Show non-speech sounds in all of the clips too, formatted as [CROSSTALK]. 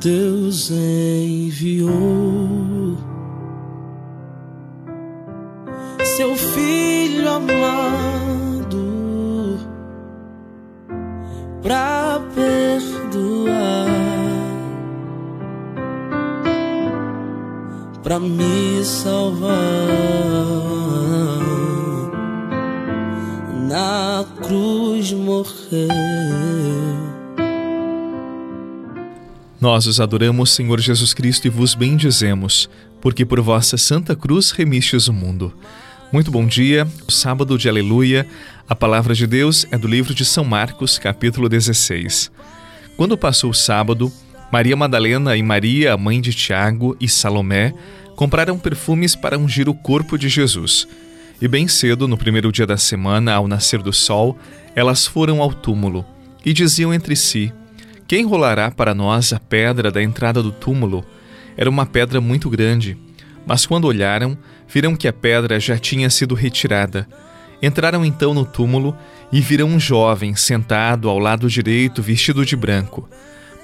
Deus enviou seu filho amado pra perdoar, pra me salvar. Na cruz morreu. Nós os adoramos, Senhor Jesus Cristo, e vos bendizemos, porque por vossa santa cruz remistes o mundo. Muito bom dia, sábado de Aleluia. A palavra de Deus é do livro de São Marcos, capítulo 16. Quando passou o sábado, Maria Madalena e Maria, mãe de Tiago e Salomé, compraram perfumes para ungir o corpo de Jesus. E bem cedo, no primeiro dia da semana, ao nascer do sol, elas foram ao túmulo e diziam entre si: quem rolará para nós a pedra da entrada do túmulo? Era uma pedra muito grande, mas quando olharam, viram que a pedra já tinha sido retirada. Entraram então no túmulo e viram um jovem sentado ao lado direito, vestido de branco.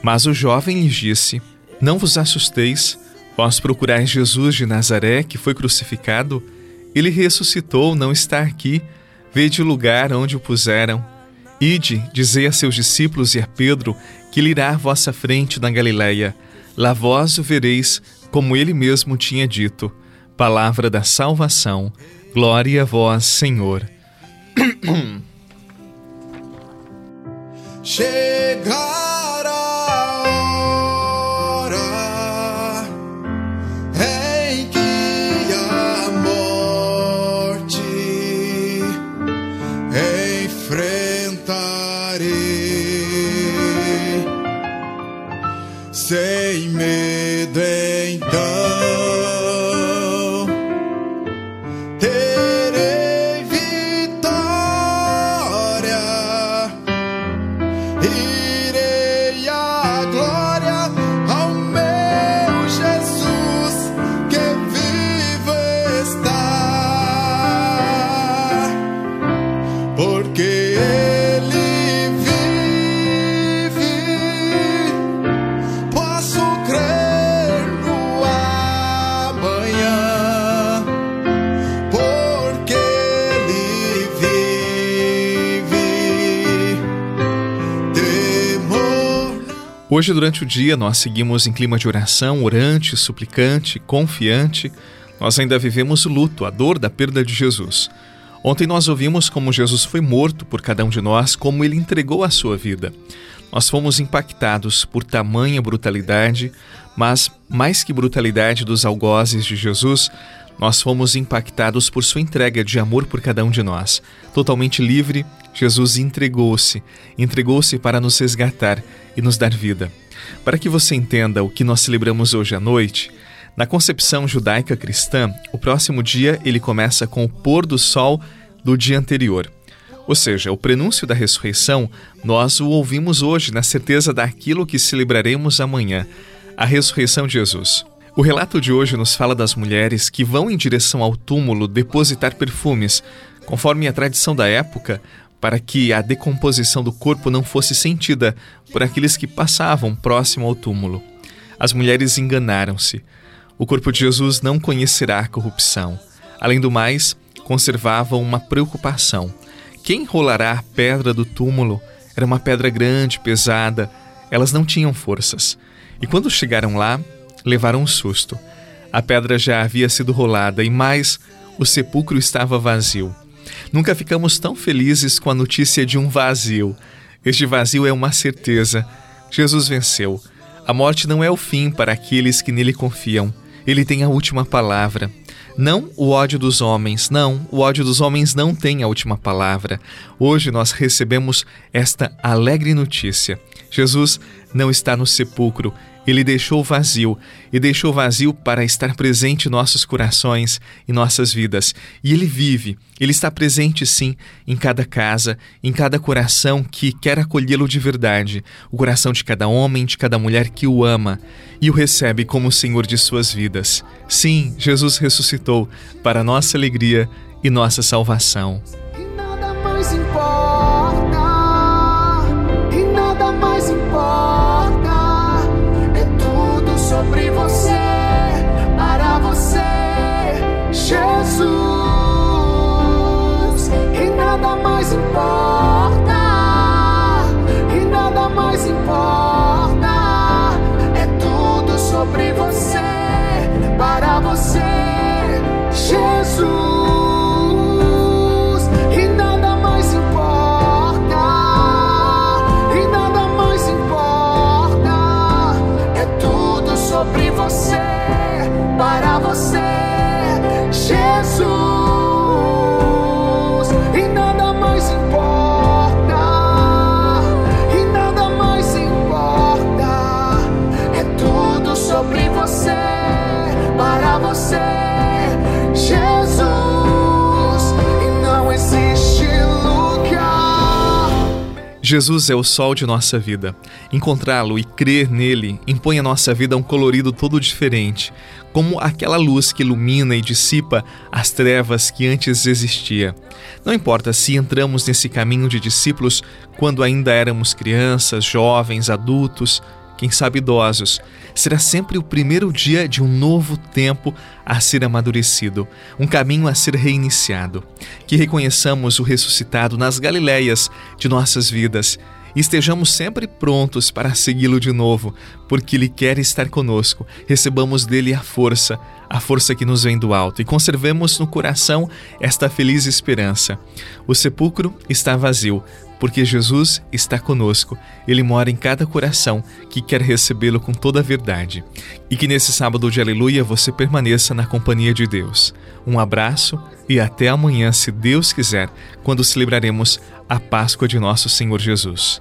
Mas o jovem lhes disse: Não vos assusteis, vós procurais Jesus de Nazaré, que foi crucificado. Ele ressuscitou, não está aqui. Vede o lugar onde o puseram. Ide, dizei a seus discípulos e a Pedro que lhe irá à vossa frente na Galiléia. Lá vós o vereis, como ele mesmo tinha dito. Palavra da salvação. Glória a vós, Senhor. [COUGHS] Chegar sem medo então terei vitória. irei Hoje, durante o dia, nós seguimos em clima de oração, orante, suplicante, confiante. Nós ainda vivemos o luto, a dor da perda de Jesus. Ontem nós ouvimos como Jesus foi morto por cada um de nós, como ele entregou a sua vida. Nós fomos impactados por tamanha brutalidade, mas mais que brutalidade dos algozes de Jesus, nós fomos impactados por sua entrega de amor por cada um de nós. Totalmente livre, Jesus entregou-se, entregou-se para nos resgatar e nos dar vida. Para que você entenda o que nós celebramos hoje à noite, na concepção judaica cristã, o próximo dia ele começa com o pôr do sol do dia anterior. Ou seja, o prenúncio da ressurreição, nós o ouvimos hoje na certeza daquilo que celebraremos amanhã, a ressurreição de Jesus. O relato de hoje nos fala das mulheres que vão em direção ao túmulo depositar perfumes, conforme a tradição da época, para que a decomposição do corpo não fosse sentida por aqueles que passavam próximo ao túmulo. As mulheres enganaram-se. O corpo de Jesus não conhecerá a corrupção. Além do mais, conservavam uma preocupação. Quem rolará a pedra do túmulo? Era uma pedra grande, pesada. Elas não tinham forças. E quando chegaram lá, levaram um susto. A pedra já havia sido rolada e mais, o sepulcro estava vazio. Nunca ficamos tão felizes com a notícia de um vazio. Este vazio é uma certeza. Jesus venceu. A morte não é o fim para aqueles que nele confiam. Ele tem a última palavra. Não o ódio dos homens, não, o ódio dos homens não tem a última palavra. Hoje nós recebemos esta alegre notícia. Jesus não está no sepulcro, ele deixou vazio e deixou vazio para estar presente em nossos corações e nossas vidas. E ele vive, ele está presente sim em cada casa, em cada coração que quer acolhê-lo de verdade, o coração de cada homem, de cada mulher que o ama e o recebe como Senhor de suas vidas. Sim, Jesus ressuscitou para nossa alegria e nossa salvação. E nada mais importa, sobre você, para você, Jesus. E nada mais importa, e nada mais importa. É tudo sobre você, para você, Jesus. Jesus é o sol de nossa vida. Encontrá-lo e crer nele impõe à nossa vida um colorido todo diferente, como aquela luz que ilumina e dissipa as trevas que antes existia. Não importa se entramos nesse caminho de discípulos quando ainda éramos crianças, jovens, adultos, quem sabe idosos, será sempre o primeiro dia de um novo tempo a ser amadurecido, um caminho a ser reiniciado. Que reconheçamos o ressuscitado nas Galileias de nossas vidas e estejamos sempre prontos para segui-lo de novo, porque Ele quer estar conosco. Recebamos dele a força, a força que nos vem do alto, e conservemos no coração esta feliz esperança. O sepulcro está vazio, porque Jesus está conosco. Ele mora em cada coração que quer recebê-lo com toda a verdade. E que nesse sábado de aleluia você permaneça na companhia de Deus. Um abraço e até amanhã, se Deus quiser, quando celebraremos a Páscoa de nosso Senhor Jesus.